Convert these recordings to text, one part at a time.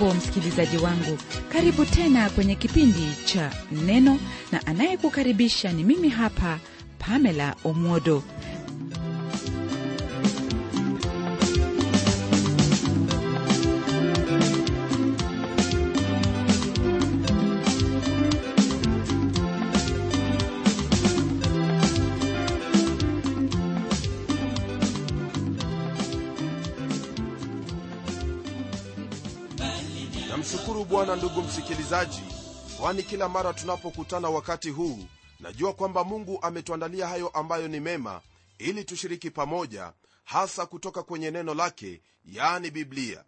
hujambo msikilizaji wangu. Karibu tena kwenye kipindi cha neno na anayekukaribisha ni mimi hapa pamela omwodo namshukuru bwana ndugu msikilizaji kwani kila mara tunapokutana wakati huu najua kwamba mungu ametuandalia hayo ambayo ni mema ili tushiriki pamoja hasa kutoka kwenye neno lake yaani biblia.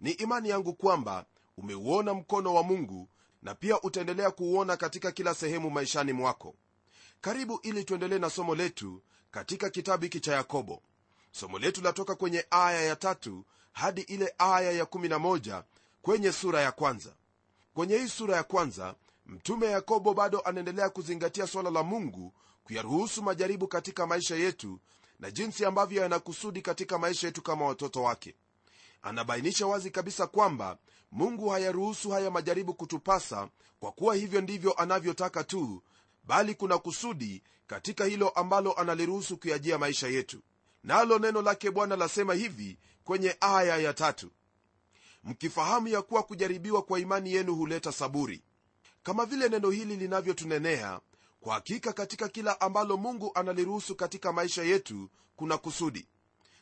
Ni imani yangu kwamba umeuona mkono wa mungu na pia utaendelea kuuona katika kila sehemu maishani mwako. Karibu ili tuendelee na somo letu katika kitabu hiki cha yakobo. Somo letu latoka kwenye aya ya tatu hadi ile aya ya 11 kwenye sura ya kwanza. Kwenye hii sura ya kwanza mtume yakobo bado anaendelea kuzingatia swala la mungu kuyaruhusu majaribu katika maisha yetu na jinsi ambavyo yanakusudi katika maisha yetu kama watoto wake. Anabainisha wazi kabisa kwamba mungu hayaruhusu haya majaribu kutupasa kwa kuwa hivyo ndivyo anavyotaka tu bali kuna kusudi katika hilo ambalo analiruhusu kuyajia maisha yetu. Nalo neno lake bwana lasema hivi kwenye aya ya tatu mkifahamu ya kuwa kujaribiwa kwa imani yenu huleta saburi. Kama vile neno hili linavyotunenea kwa hakika katika kila ambalo mungu analiruhusu katika maisha yetu kuna kusudi.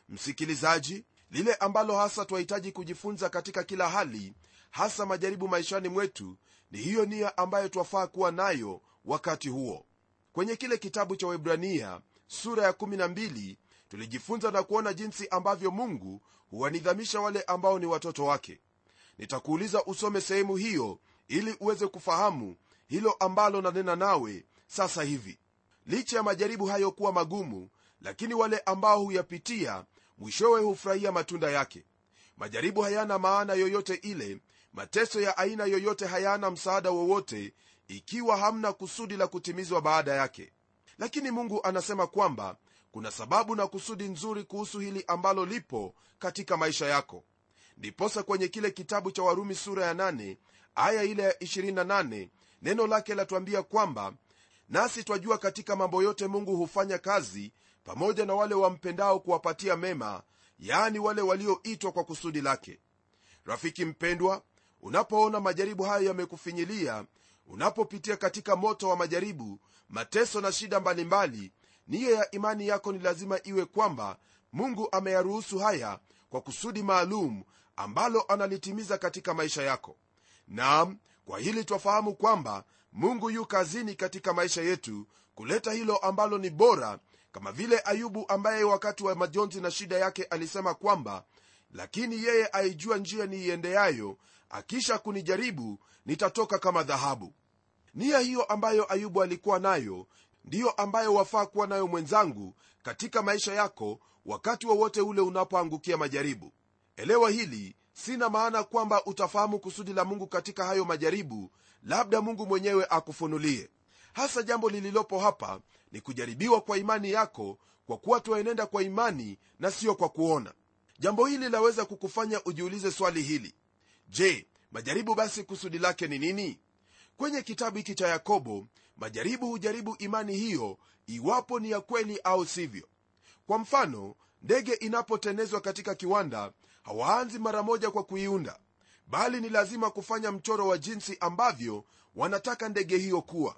Msikilizaji lile ambalo hasa twahitaji kujifunza katika kila hali hasa majaribu maishani mwetu ni hiyo nia ambayo twafaa kuwa nayo wakati huo. Kwenye kile kitabu cha webrania sura ya 12 tulijifunza na kuona jinsi ambavyo mungu huwanidhamisha wale ambao ni watoto wake. Nitakuuliza usome sehemu hiyo ili uweze kufahamu hilo ambalo nanena nawe sasa hivi. Licha ya majaribu hayo kuwa magumu lakini wale ambao huyapitia mwishowe hufurahia matunda yake. Majaribu hayana maana yoyote ile mateso ya aina yoyote hayana msaada wowote ikiwa hamna kusudi la kutimizwa baada yake. Lakini mungu anasema kwamba kuna sababu na kusudi nzuri kuhusu hili ambalo lipo katika maisha yako. Ndiposa kwenye kile kitabu cha warumi sura ya 8 aya ile ya 28 neno lake latuambia kwamba nasi twajua katika mambo yote mungu hufanya kazi pamoja na wale wampendao kuwapatia mema yaani wale walioitwa kwa kusudi lake. Rafiki mpendwa unapoona majaribu hayo yamekufinyilia unapopitia katika moto wa majaribu mateso na shida mbalimbali niyo ya imani yako ni lazima iwe kwamba mungu ameyaruhusu haya kwa kusudi maalum ambalo analitimiza katika maisha yako. Naam kwa hili twafahamu kwamba mungu yu kazini katika maisha yetu kuleta hilo ambalo ni bora kama vile ayubu ambaye wakati wa majonzi na shida yake alisema kwamba lakini yeye aijua njia niiendeayo akisha kunijaribu nitatoka kama dhahabu. Nia hiyo ambayo ayubu alikuwa nayo ndiyo ambayo wafaa kuwa nayo mwenzangu katika maisha yako wakati wowote wa ule unapoangukia majaribu. Elewa hili sina maana kwamba utafahamu kusudi la mungu katika hayo majaribu labda mungu mwenyewe akufunulie. Hasa jambo lililopo hapa ni kujaribiwa kwa imani yako kwa kuwa twaenenda kwa imani na siyo kwa kuona. Jambo hili laweza kukufanya ujiulize swali hili. Je majaribu basi kusudi lake ni nini? Kwenye kitabu hiki cha yakobo majaribu hujaribu imani hiyo iwapo ni ya kweli au sivyo. Kwa mfano ndege inapotenezwa katika kiwanda hawaanzi mara moja kwa kuiunda. Bali ni lazima kufanya mchoro wa jinsi ambavyo wanataka ndege hiyo kuwa.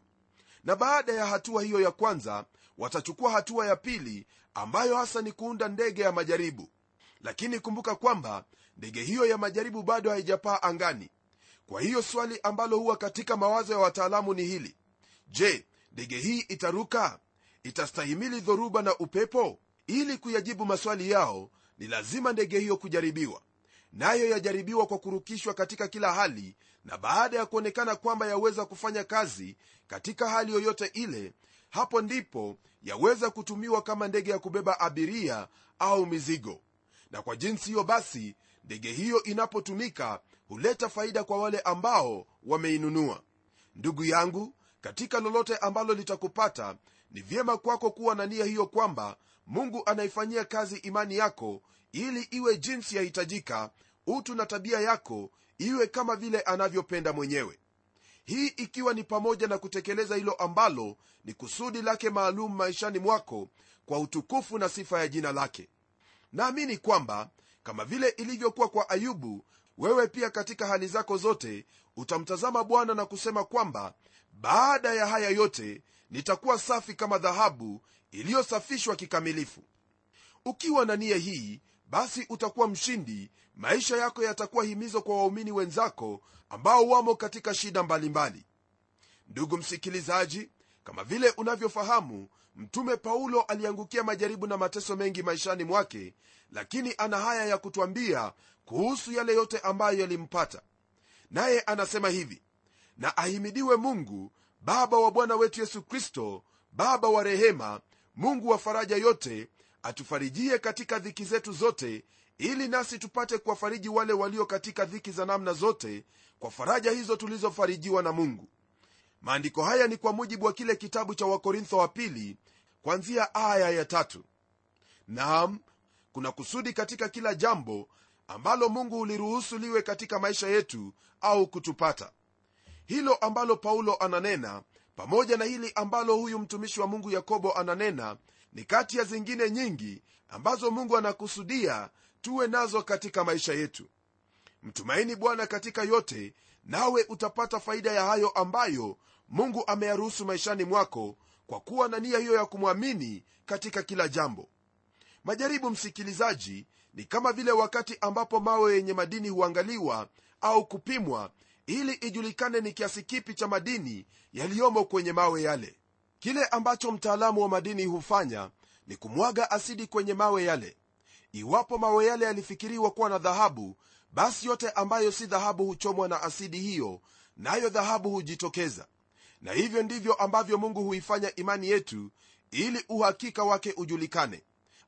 Na baada ya hatua hiyo ya kwanza watachukua hatua ya pili ambayo hasa ni kuunda ndege ya majaribu. Lakini kumbuka kwamba ndege hiyo ya majaribu bado haijapaa angani. Kwa hiyo swali ambalo huwa katika mawazo ya wataalamu ni hili je ndege hii itaruka? Itastahimili dhoruba na upepo? Ili kuyajibu maswali yao ni lazima ndege hiyo kujaribiwa. Nayo yajaribiwa kwa kurukishwa katika kila hali na baada ya kuonekana kwamba yaweza kufanya kazi katika hali yoyote ile hapo ndipo yaweza kutumiwa kama ndege ya kubeba abiria au mizigo. Na kwa jinsi hiyo basi ndege hiyo inapotumika huleta faida kwa wale ambao wameinunua. Ndugu yangu katika lolote ambalo litakupata ni vyema kwako kuwa na nia hiyo kwamba mungu anaifanyia kazi imani yako ili iwe jinsi yahitajika utu na tabia yako iwe kama vile anavyopenda mwenyewe. Hii ikiwa ni pamoja na kutekeleza hilo ambalo ni kusudi lake maalum maishani mwako kwa utukufu na sifa ya jina lake. Naamini kwamba kama vile ilivyokuwa kwa ayubu wewe pia katika hali zako zote utamtazama bwana na kusema kwamba baada ya haya yote nitakuwa safi kama dhahabu iliyosafishwa kikamilifu. Ukiwa na nia hii basi utakuwa mshindi. Maisha yako yatakuwa himizo kwa waumini wenzako ambao wamo katika shida mbalimbali. Mbali. ndugu msikilizaji kama vile unavyofahamu mtume paulo aliangukia majaribu na mateso mengi maishani mwake lakini ana haya ya kutwambia kuhusu yale yote ambayo yalimpata. Naye anasema hivi na ahimidiwe mungu baba wa bwana wetu yesu kristo baba wa rehema mungu wa faraja yote atufarijie katika dhiki zetu zote ili nasi tupate kuwafariji wale walio katika dhiki za namna zote kwa faraja hizo tulizofarijiwa na mungu. Maandiko haya ni kwa mujibu wa kile kitabu cha wakorintho wa pili kwanzia aya ya tatu. Naam kuna kusudi katika kila jambo ambalo mungu uliruhusu liwe katika maisha yetu au kutupata hilo ambalo paulo ananena pamoja na hili ambalo huyu mtumishi wa mungu yakobo ananena ni kati ya zingine nyingi ambazo mungu anakusudia tuwe nazo katika maisha yetu. Mtumaini bwana katika yote nawe utapata faida ya hayo ambayo mungu ameyaruhusu maishani mwako kwa kuwa na nia hiyo ya kumwamini katika kila jambo. Majaribu msikilizaji ni kama vile wakati ambapo mawe yenye madini huangaliwa au kupimwa ili ijulikane ni kiasi kipi cha madini yaliyomo kwenye mawe yale. Kile ambacho mtaalamu wa madini hufanya ni kumwaga asidi kwenye mawe yale. Iwapo mawe yale yalifikiriwa kuwa na dhahabu basi yote ambayo si dhahabu huchomwa na asidi hiyo nayo na dhahabu hujitokeza. Na hivyo ndivyo ambavyo mungu huifanya imani yetu ili uhakika wake ujulikane.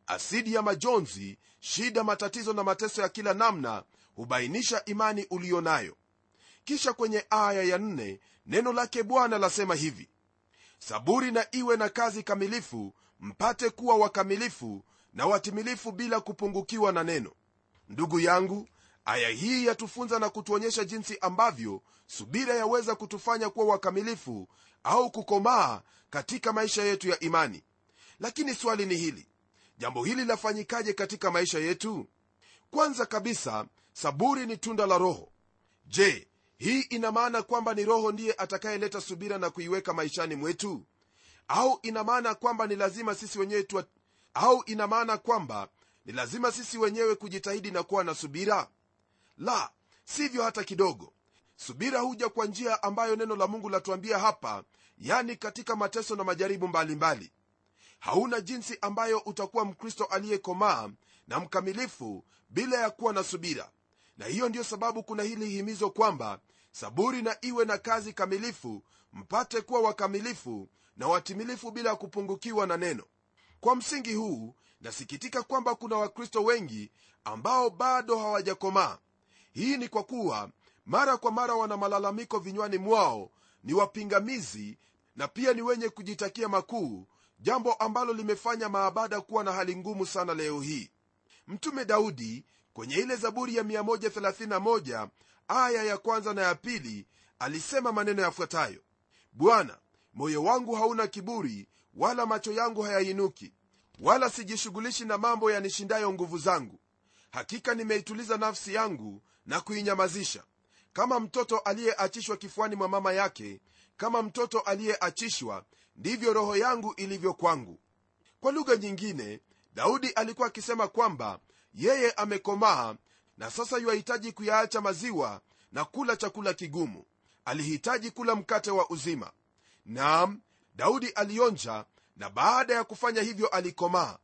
Asidi ya majonzi shida matatizo na mateso ya kila namna hubainisha imani uliyo nayo kisha kwenye aya ya nne neno lake bwana lasema hivi saburi na iwe na kazi kamilifu mpate kuwa wakamilifu na watimilifu bila kupungukiwa na neno. Ndugu yangu aya hii yatufunza na kutuonyesha jinsi ambavyo subira yaweza kutufanya kuwa wakamilifu au kukomaa katika maisha yetu ya imani. Lakini swali ni hili jambo hili lafanyikaje katika maisha yetu? Kwanza kabisa saburi ni tunda la roho. Je hii ina maana kwamba ni roho ndiye atakayeleta subira na kuiweka maishani mwetu? Au ina maana kwamba ni lazima sisi wenyewe tuwa... au ina maana kwamba ni lazima sisi wenyewe kujitahidi na kuwa na subira? La sivyo hata kidogo. Subira huja kwa njia ambayo neno la mungu latuambia hapa yani katika mateso na majaribu mbalimbali. Mbali. hauna jinsi ambayo utakuwa mkristo aliyekomaa na mkamilifu bila ya kuwa na subira. Na hiyo ndiyo sababu kuna hili himizo kwamba saburi na iwe na kazi kamilifu mpate kuwa wakamilifu na watimilifu bila kupungukiwa na neno. Kwa msingi huu nasikitika kwamba kuna wakristo wengi ambao bado hawajakomaa. Hii ni kwa kuwa mara kwa mara wana malalamiko vinywani mwao ni wapingamizi na pia ni wenye kujitakia makuu jambo ambalo limefanya maabada kuwa na hali ngumu sana leo hii. Mtume daudi kwenye ile zaburi ya 131 aya ya kwanza na ya pili alisema maneno yafuatayo. Bwana moyo wangu hauna kiburi wala macho yangu hayainuki wala sijishughulishi na mambo yanishindayo nguvu zangu. Hakika nimeituliza nafsi yangu na kuinyamazisha. Kama mtoto aliyeachishwa kifuani mwa mama yake kama mtoto aliyeachishwa ndivyo roho yangu ilivyo kwangu. Kwa lugha nyingine daudi alikuwa akisema kwamba yeye amekomaa na sasa yuahitaji kuyaacha maziwa na kula chakula kigumu. Alihitaji kula mkate wa uzima. Naam daudi alionja na baada ya kufanya hivyo alikomaa.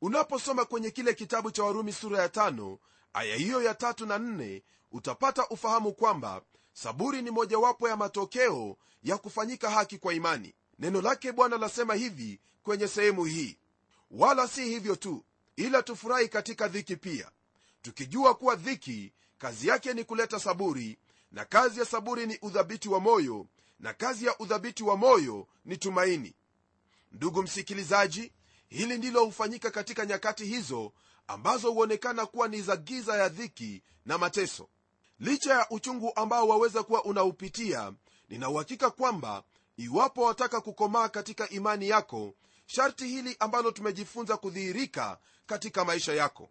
Unaposoma kwenye kile kitabu cha warumi sura ya tano aya hiyo ya tatu na nne utapata ufahamu kwamba saburi ni mojawapo ya matokeo ya kufanyika haki kwa imani. Neno lake bwana lasema hivi kwenye sehemu hii. Wala si hivyo tu ila tufurahi katika dhiki pia tukijua kuwa dhiki kazi yake ni kuleta saburi na kazi ya saburi ni udhabiti wa moyo na kazi ya udhabiti wa moyo ni tumaini. Ndugu msikilizaji hili ndilo hufanyika katika nyakati hizo ambazo huonekana kuwa ni za giza ya dhiki na mateso. Licha ya uchungu ambao waweza kuwa unaupitia ninauhakika kwamba iwapo wataka kukomaa katika imani yako sharti hili ambalo tumejifunza kudhihirika katika maisha yako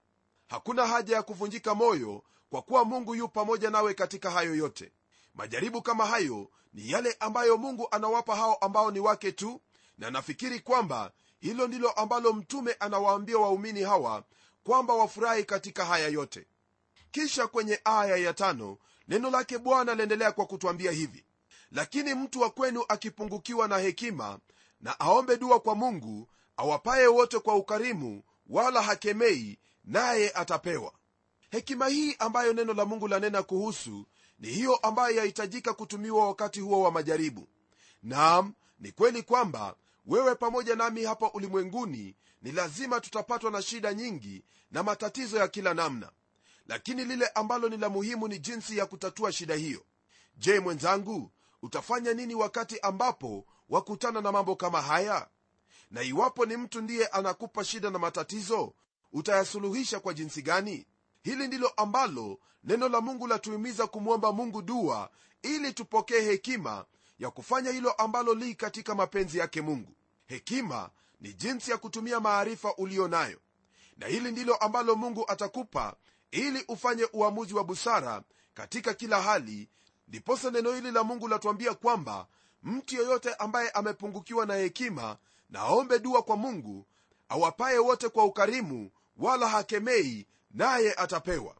hakuna haja ya kuvunjika moyo kwa kuwa mungu yu pamoja nawe katika hayo yote. Majaribu kama hayo ni yale ambayo mungu anawapa hao ambao ni wake tu na nafikiri kwamba hilo ndilo ambalo mtume anawaambia waumini hawa kwamba wafurahi katika haya yote. Kisha kwenye aya ya tano neno lake bwana laendelea kwa kutwambia hivi. Lakini mtu wa kwenu akipungukiwa na hekima na aombe dua kwa mungu awapaye wote kwa ukarimu wala hakemei naye atapewa. Hekima hii ambayo neno la mungu lanena kuhusu ni hiyo ambayo yahitajika kutumiwa wakati huo wa majaribu. Naam ni kweli kwamba wewe pamoja nami hapa ulimwenguni ni lazima tutapatwa na shida nyingi na matatizo ya kila namna. Lakini lile ambalo ni la muhimu ni jinsi ya kutatua shida hiyo. Je mwenzangu utafanya nini wakati ambapo wakutana na mambo kama haya? Na iwapo ni mtu ndiye anakupa shida na matatizo utayasuluhisha kwa jinsi gani? Hili ndilo ambalo neno la mungu latuhimiza kumwomba mungu dua ili tupokee hekima ya kufanya hilo ambalo li katika mapenzi yake mungu. Hekima ni jinsi ya kutumia maarifa uliyo nayo. Na hili ndilo ambalo mungu atakupa ili ufanye uamuzi wa busara katika kila hali. Ndiposa neno hili la mungu latuambia kwamba mtu yeyote ambaye amepungukiwa na hekima na aombe dua kwa mungu awapaye wote kwa ukarimu wala hakemei naye atapewa.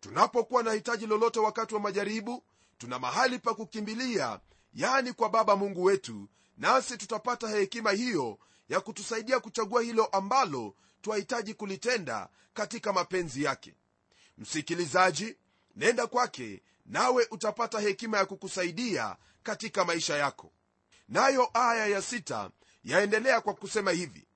Tunapokuwa na hitaji lolote wakati wa majaribu tuna mahali pa kukimbilia yani kwa baba mungu wetu nasi tutapata hekima hiyo ya kutusaidia kuchagua hilo ambalo twahitaji kulitenda katika mapenzi yake. Msikilizaji nenda kwake nawe utapata hekima ya kukusaidia katika maisha yako. Nayo aya ya sita yaendelea kwa kusema hivi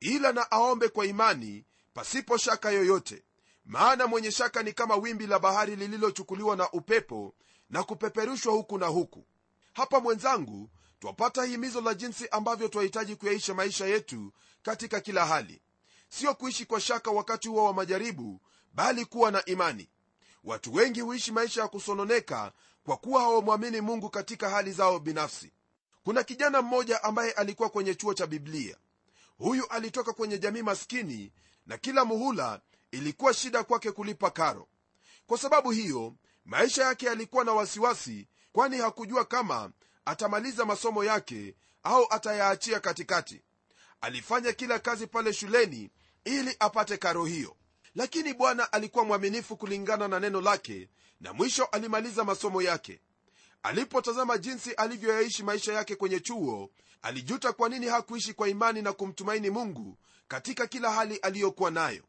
ila na aombe kwa imani pasipo shaka yoyote maana mwenye shaka ni kama wimbi la bahari lililochukuliwa na upepo na kupeperushwa huku na huku. Hapa mwenzangu twapata himizo la jinsi ambavyo twahitaji kuyaisha maisha yetu katika kila hali. Sio kuishi kwa shaka wakati huo wa majaribu bali kuwa na imani. Watu wengi huishi maisha ya kusononeka kwa kuwa hawamwamini mungu katika hali zao binafsi. Kuna kijana mmoja ambaye alikuwa kwenye chuo cha biblia. Huyu alitoka kwenye jamii maskini na kila muhula ilikuwa shida kwake kulipa karo. Kwa sababu hiyo maisha yake yalikuwa na wasiwasi kwani hakujua kama atamaliza masomo yake au atayaachia katikati. Alifanya kila kazi pale shuleni ili apate karo hiyo. Lakini bwana alikuwa mwaminifu kulingana na neno lake na mwisho alimaliza masomo yake. Alipotazama jinsi alivyoyaishi maisha yake kwenye chuo alijuta kwa nini hakuishi kwa imani na kumtumaini mungu katika kila hali aliyokuwa nayo.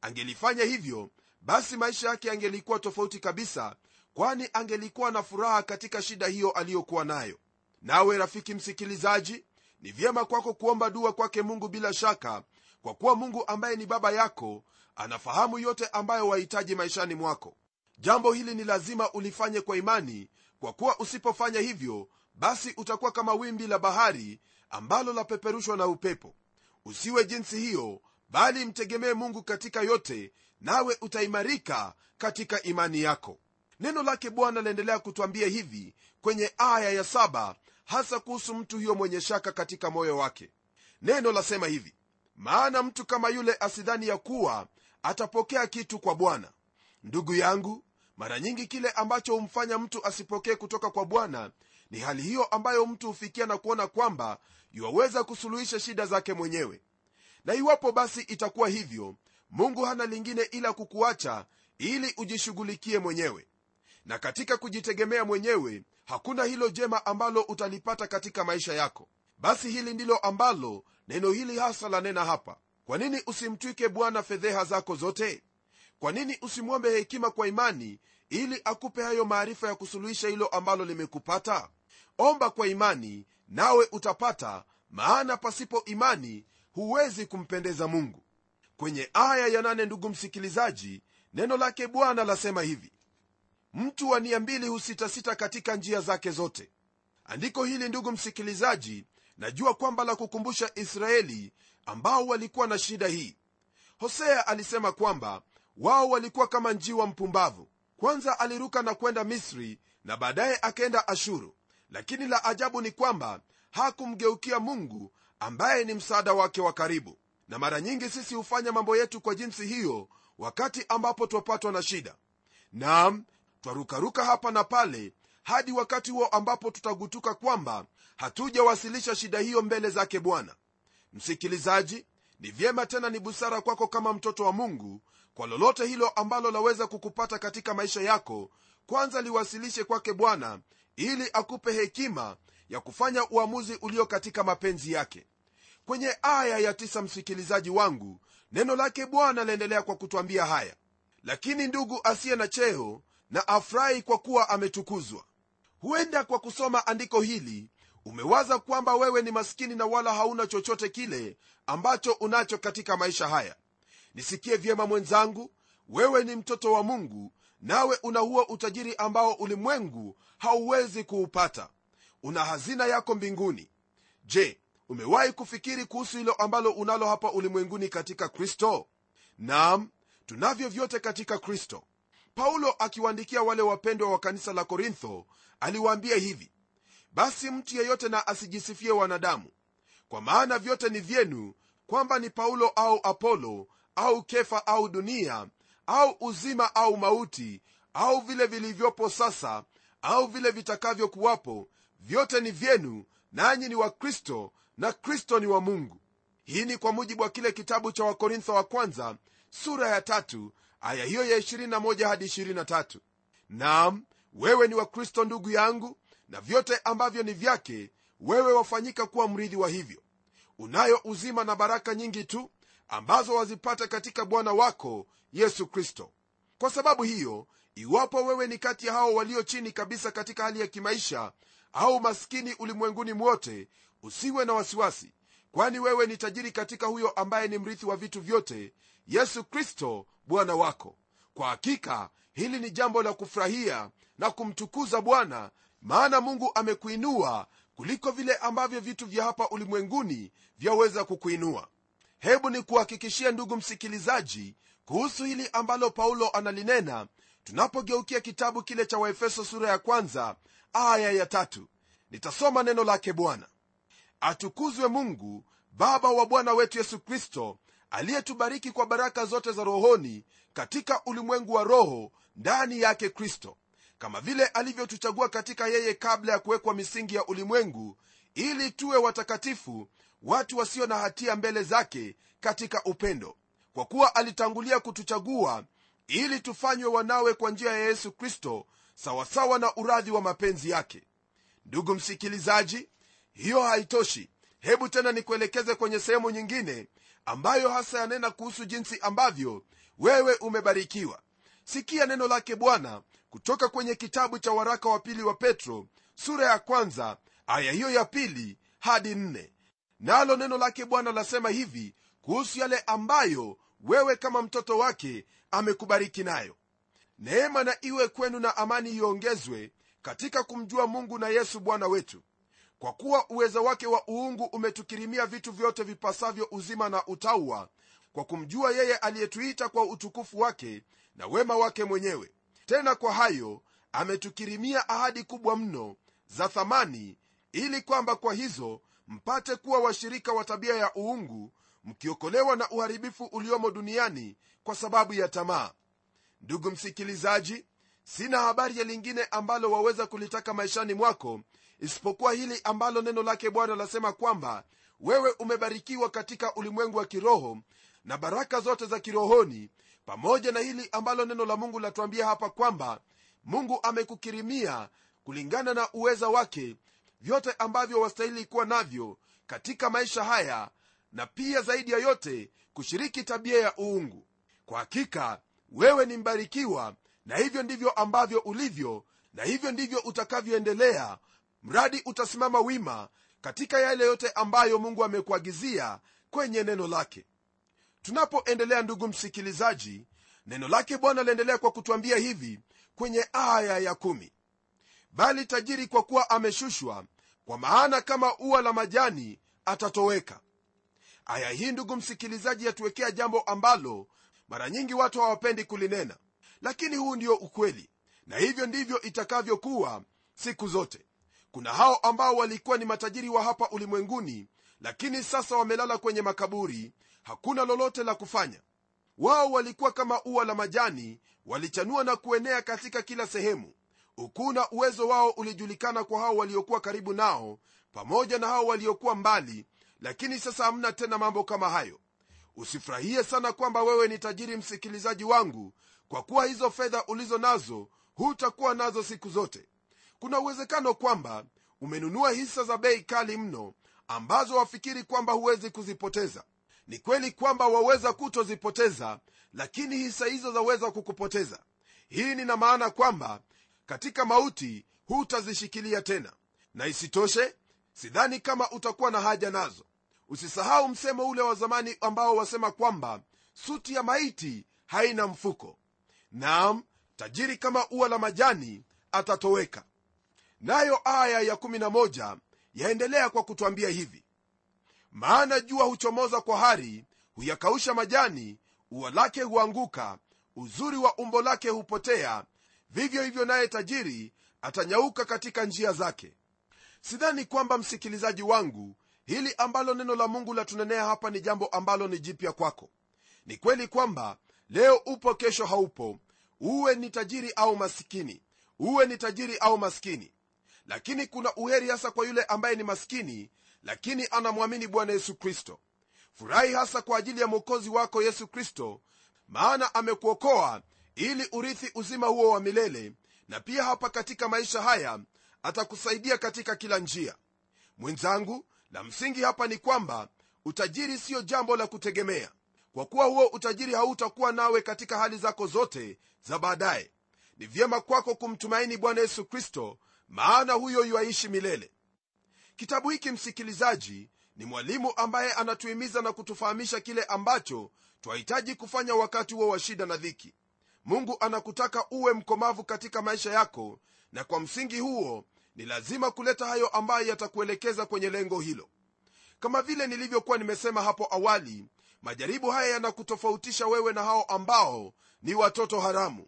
Angelifanya hivyo basi maisha yake angelikuwa tofauti kabisa kwani angelikuwa na furaha katika shida hiyo aliyokuwa nayo. Nawe rafiki msikilizaji ni vyema kwako kuomba dua kwake mungu bila shaka kwa kuwa mungu ambaye ni baba yako anafahamu yote ambayo wahitaji maishani mwako. Jambo hili ni lazima ulifanye kwa imani kwa kuwa usipofanya hivyo basi utakuwa kama wimbi la bahari ambalo lapeperushwa na upepo usiwe jinsi hiyo bali mtegemee mungu katika yote nawe utaimarika katika imani yako. Neno lake bwana laendelea kutwambia hivi kwenye aya ya saba hasa kuhusu mtu huyo mwenye shaka katika moyo wake. Neno lasema hivi maana mtu kama yule asidhani ya kuwa atapokea kitu kwa bwana. Ndugu yangu mara nyingi kile ambacho humfanya mtu asipokee kutoka kwa bwana ni hali hiyo ambayo mtu hufikia na kuona kwamba yuwaweza kusuluhisha shida zake mwenyewe. Na iwapo basi itakuwa hivyo mungu hana lingine ila kukuacha ili ujishughulikie mwenyewe. Na katika kujitegemea mwenyewe hakuna hilo jema ambalo utalipata katika maisha yako. Basi hili ndilo ambalo neno hili hasa lanena hapa. Kwa nini usimtwike bwana fedheha zako zote? Kwa nini usimwombe hekima kwa imani ili akupe hayo maarifa ya kusuluhisha hilo ambalo limekupata? Omba kwa imani nawe utapata maana pasipo imani huwezi kumpendeza mungu. Kwenye aya ya nane ndugu msikilizaji neno lake bwana lasema hivi mtu wa nia mbili husitasita katika njia zake zote. Andiko hili ndugu msikilizaji najua kwamba la kukumbusha israeli ambao walikuwa na shida hii. Hosea alisema kwamba wao walikuwa kama njiwa mpumbavu kwanza aliruka na kwenda misri na baadaye akaenda ashuru. Lakini la ajabu ni kwamba hakumgeukia mungu ambaye ni msaada wake wa karibu. Na mara nyingi sisi hufanya mambo yetu kwa jinsi hiyo wakati ambapo twapatwa na shida. Nam twarukaruka hapa na pale hadi wakati huo ambapo tutagutuka kwamba hatujawasilisha shida hiyo mbele zake bwana. Msikilizaji ni vyema tena ni busara kwako kama mtoto wa mungu kwa lolote hilo ambalo laweza kukupata katika maisha yako kwanza liwasilishe kwake bwana ili akupe hekima ya kufanya uamuzi ulio katika mapenzi yake. Kwenye aya ya tisa msikilizaji wangu neno lake bwana laendelea kwa kutwambia haya. Lakini ndugu asiye na cheo na afurahi kwa kuwa ametukuzwa huenda kwa kusoma andiko hili umewaza kwamba wewe ni maskini na wala hauna chochote kile ambacho unacho katika maisha haya nisikie vyema mwenzangu. Wewe ni mtoto wa mungu nawe una huo utajiri ambao ulimwengu hauwezi kuupata. Una hazina yako mbinguni. Je umewahi kufikiri kuhusu hilo ambalo unalo hapa ulimwenguni katika kristo? Nam tunavyo vyote katika kristo. Paulo akiwaandikia wale wapendwa wa kanisa la korintho aliwaambia hivi basi mtu yeyote na asijisifie wanadamu. Kwa maana vyote ni vyenu kwamba ni paulo au apolo au kefa au dunia au uzima au mauti au vile vilivyopo sasa au vile vitakavyokuwapo vyote ni vyenu nanyi ni wa kristo na kristo ni wa mungu. Hii ni kwa mujibu wa kile kitabu cha wakorintho wa kwanza sura ya tatu aya hiyo ya 21 hadi 23 nam wewe ni wa kristo ndugu yangu na vyote ambavyo ni vyake wewe wafanyika kuwa mrithi wa hivyo. Unayo uzima na baraka nyingi tu ambazo wazipata katika bwana wako yesu kristo. Kwa sababu hiyo iwapo wewe ni kati ya hao walio chini kabisa katika hali ya kimaisha au maskini ulimwenguni mwote usiwe na wasiwasi kwani wewe ni tajiri katika huyo ambaye ni mrithi wa vitu vyote yesu kristo bwana wako. Kwa hakika hili ni jambo la kufurahia na kumtukuza bwana maana mungu amekuinua kuliko vile ambavyo vitu vya hapa ulimwenguni vyaweza kukuinua hebu ni kuhakikishia ndugu msikilizaji kuhusu hili ambalo paulo analinena tunapogeukia kitabu kile cha waefeso sura ya kwanza aya ya tatu. Nitasoma neno lake bwana. Atukuzwe mungu baba wa bwana wetu yesu kristo aliyetubariki kwa baraka zote za rohoni katika ulimwengu wa roho ndani yake kristo kama vile alivyotuchagua katika yeye kabla ya kuwekwa misingi ya ulimwengu ili tuwe watakatifu watu wasio na hatia mbele zake katika upendo. Kwa kuwa alitangulia kutuchagua ili tufanywe wanawe kwa njia ya yesu kristo sawasawa na uradhi wa mapenzi yake. Ndugu msikilizaji hiyo haitoshi. Hebu tena nikuelekeze kwenye sehemu nyingine ambayo hasa yanena kuhusu jinsi ambavyo wewe umebarikiwa. Sikia neno lake bwana kutoka kwenye kitabu cha waraka wa pili wa petro sura ya kwanza aya hiyo ya pili hadi nne nalo neno lake bwana lasema hivi kuhusu yale ambayo wewe kama mtoto wake amekubariki nayo. Neema na iwe kwenu na amani iongezwe katika kumjua mungu na yesu bwana wetu. Kwa kuwa uwezo wake wa uungu umetukirimia vitu vyote vipasavyo uzima na utauwa kwa kumjua yeye aliyetuita kwa utukufu wake na wema wake mwenyewe. Tena kwa hayo ametukirimia ahadi kubwa mno za thamani ili kwamba kwa hizo mpate kuwa washirika wa tabia ya uungu mkiokolewa na uharibifu uliomo duniani kwa sababu ya tamaa. Ndugu msikilizaji sina habari ya lingine ambalo waweza kulitaka maishani mwako isipokuwa hili ambalo neno lake bwana lasema kwamba wewe umebarikiwa katika ulimwengu wa kiroho na baraka zote za kirohoni pamoja na hili ambalo neno la mungu latuambia hapa kwamba mungu amekukirimia kulingana na uweza wake vyote ambavyo wastahili kuwa navyo katika maisha haya na pia zaidi ya yote kushiriki tabia ya uungu. Kwa hakika wewe ni mbarikiwa na hivyo ndivyo ambavyo ulivyo na hivyo ndivyo utakavyoendelea mradi utasimama wima katika yale yote ambayo mungu amekuagizia kwenye neno lake. Tunapoendelea ndugu msikilizaji neno lake bwana liendelea kwa kutwambia hivi kwenye aya ya kumi. Bali tajiri kwa kuwa ameshushwa kwa maana kama ua la majani atatoweka. Aya hii ndugu msikilizaji yatuwekea jambo ambalo mara nyingi watu hawapendi kulinena. Lakini huu ndio ukweli na hivyo ndivyo itakavyokuwa siku zote. Kuna hao ambao walikuwa ni matajiri wa hapa ulimwenguni lakini sasa wamelala kwenye makaburi hakuna lolote la kufanya. Wao walikuwa kama ua la majani walichanua na kuenea katika kila sehemu ukuu na uwezo wao ulijulikana kwa hao waliokuwa karibu nao pamoja na hao waliokuwa mbali lakini sasa hamna tena mambo kama hayo. Usifurahie sana kwamba wewe ni tajiri msikilizaji wangu kwa kuwa hizo fedha ulizo nazo hutakuwa nazo siku zote. Kuna uwezekano kwamba umenunua hisa za bei kali mno ambazo wafikiri kwamba huwezi kuzipoteza. Ni kweli kwamba waweza kutozipoteza lakini hisa hizo zaweza kukupoteza. Hii nina maana kwamba katika mauti hutazishikilia tena. Na isitoshe sidhani kama utakuwa na haja nazo. Usisahau msemo ule wa zamani ambao wasema kwamba suti ya maiti haina mfuko. Naam tajiri kama ua la majani atatoweka. Nayo aya ya 11 yaendelea kwa kutwambia hivi. Maana jua huchomoza kwa hari huyakausha majani ua lake huanguka uzuri wa umbo lake hupotea vivyo hivyo naye tajiri atanyauka katika njia zake. Sidhani kwamba msikilizaji wangu hili ambalo neno la mungu latunenea hapa ni jambo ambalo ni jipya kwako. Ni kweli kwamba leo upo kesho haupo. Uwe ni tajiri au maskini. Uwe ni tajiri au maskini. Lakini kuna uheri hasa kwa yule ambaye ni maskini lakini anamwamini bwana yesu kristo. Furahi hasa kwa ajili ya mwokozi wako yesu kristo maana amekuokoa ili urithi uzima huo wa milele na pia hapa katika maisha haya atakusaidia katika kila njia. Mwenzangu la msingi hapa ni kwamba utajiri siyo jambo la kutegemea. Kwa kuwa huo utajiri hautakuwa nawe katika hali zako zote za baadaye. Ni vyema kwako kumtumaini bwana yesu kristo maana huyo yuaishi milele. Kitabu hiki msikilizaji ni mwalimu ambaye anatuhimiza na kutufahamisha kile ambacho twahitaji kufanya wakati huo wa shida na dhiki mungu anakutaka uwe mkomavu katika maisha yako na kwa msingi huo ni lazima kuleta hayo ambayo yatakuelekeza kwenye lengo hilo. Kama vile nilivyokuwa nimesema hapo awali majaribu haya yanakutofautisha wewe na hao ambao ni watoto haramu.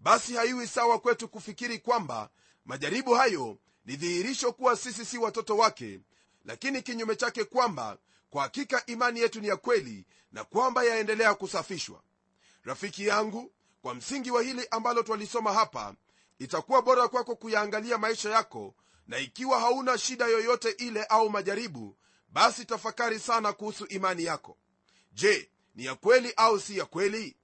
Basi haiwi sawa kwetu kufikiri kwamba majaribu hayo ni dhihirisho kuwa sisi si watoto wake lakini kinyume chake kwamba kwa hakika imani yetu ni ya kweli na kwamba yaendelea kusafishwa. Rafiki yangu kwa msingi wa hili ambalo twalisoma hapa itakuwa bora kwako kuyaangalia maisha yako na ikiwa hauna shida yoyote ile au majaribu basi tafakari sana kuhusu imani yako. Je ni ya kweli au si ya kweli?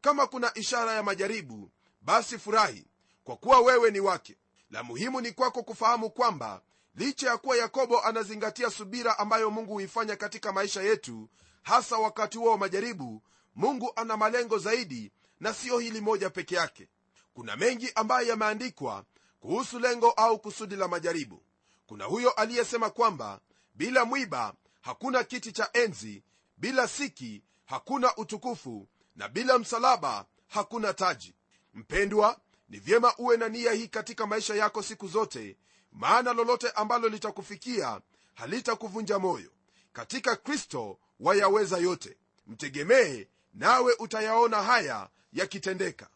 Kama kuna ishara ya majaribu basi furahi kwa kuwa wewe ni wake. La muhimu ni kwako kufahamu kwamba licha ya kuwa yakobo anazingatia subira ambayo mungu huifanya katika maisha yetu hasa wakati huo wa majaribu mungu ana malengo zaidi na siyo hili moja peke yake. Kuna mengi ambayo yameandikwa kuhusu lengo au kusudi la majaribu. Kuna huyo aliyesema kwamba bila mwiba hakuna kiti cha enzi bila siki hakuna utukufu na bila msalaba hakuna taji. Mpendwa ni vyema uwe na nia hii katika maisha yako siku zote maana lolote ambalo litakufikia halitakuvunja moyo. Katika kristo wayaweza yote. Mtegemee nawe utayaona haya yakitendeka.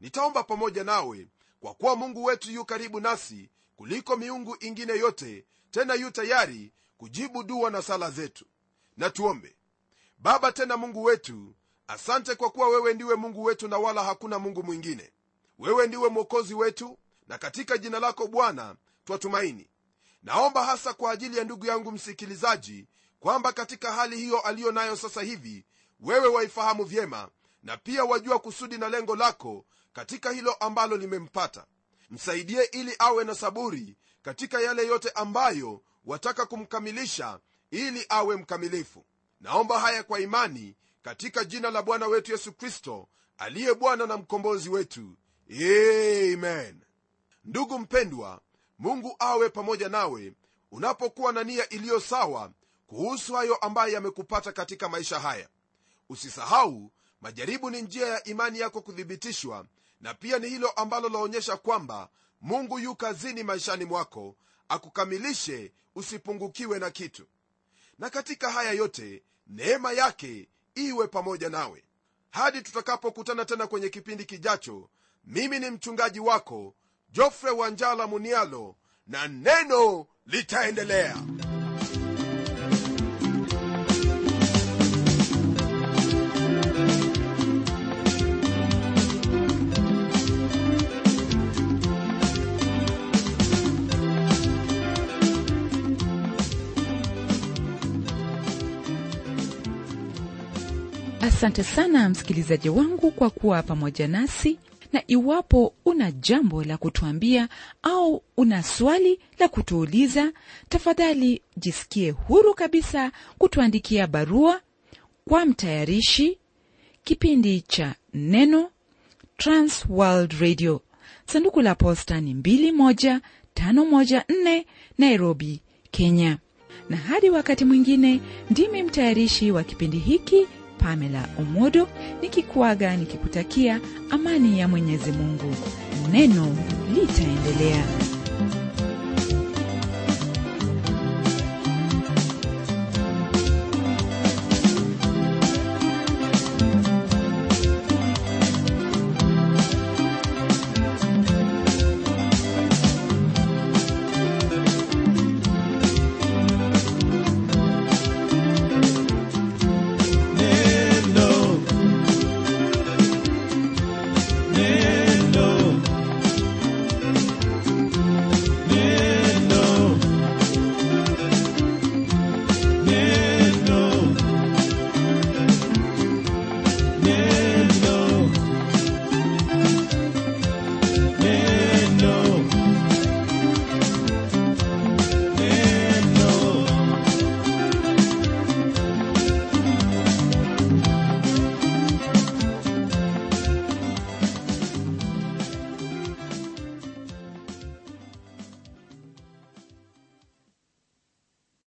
Nitaomba pamoja nawe kwa kuwa mungu wetu yu karibu nasi kuliko miungu ingine yote tena yu tayari kujibu dua na sala zetu. Na tuombe. Baba tena mungu wetu asante kwa kuwa wewe ndiwe mungu wetu na wala hakuna mungu mwingine. Wewe ndiwe mwokozi wetu na katika jina lako bwana twatumaini. Naomba hasa kwa ajili ya ndugu yangu msikilizaji kwamba katika hali hiyo aliyo nayo sasa hivi wewe waifahamu vyema na pia wajua kusudi na lengo lako katika hilo ambalo limempata. Msaidie ili awe na saburi katika yale yote ambayo wataka kumkamilisha ili awe mkamilifu. Naomba haya kwa imani katika jina la bwana wetu yesu kristo aliye bwana na mkombozi wetu. Amen. Ndugu mpendwa mungu awe pamoja nawe unapokuwa na nia iliyo sawa kuhusu hayo ambayo yamekupata katika maisha haya. Usisahau majaribu ni njia ya imani yako kuthibitishwa na pia ni hilo ambalo laonyesha kwamba mungu yu kazini maishani mwako akukamilishe usipungukiwe na kitu. Na katika haya yote neema yake iwe pamoja nawe. Hadi tutakapokutana tena kwenye kipindi kijacho mimi ni mchungaji wako jofre wanjala munialo na neno litaendelea asante sana msikilizaji wangu kwa kuwa pamoja nasi na iwapo una jambo la kutuambia au una swali la kutuuliza tafadhali jisikie huru kabisa kutuandikia barua kwa mtayarishi kipindi cha neno transworld radio. Sanduku la posta ni 21514 nairobi kenya. Na hadi wakati mwingine ndimi mtayarishi wa kipindi hiki pamela omodo nikikuaga nikikutakia amani ya mwenyezi mungu. Neno litaendelea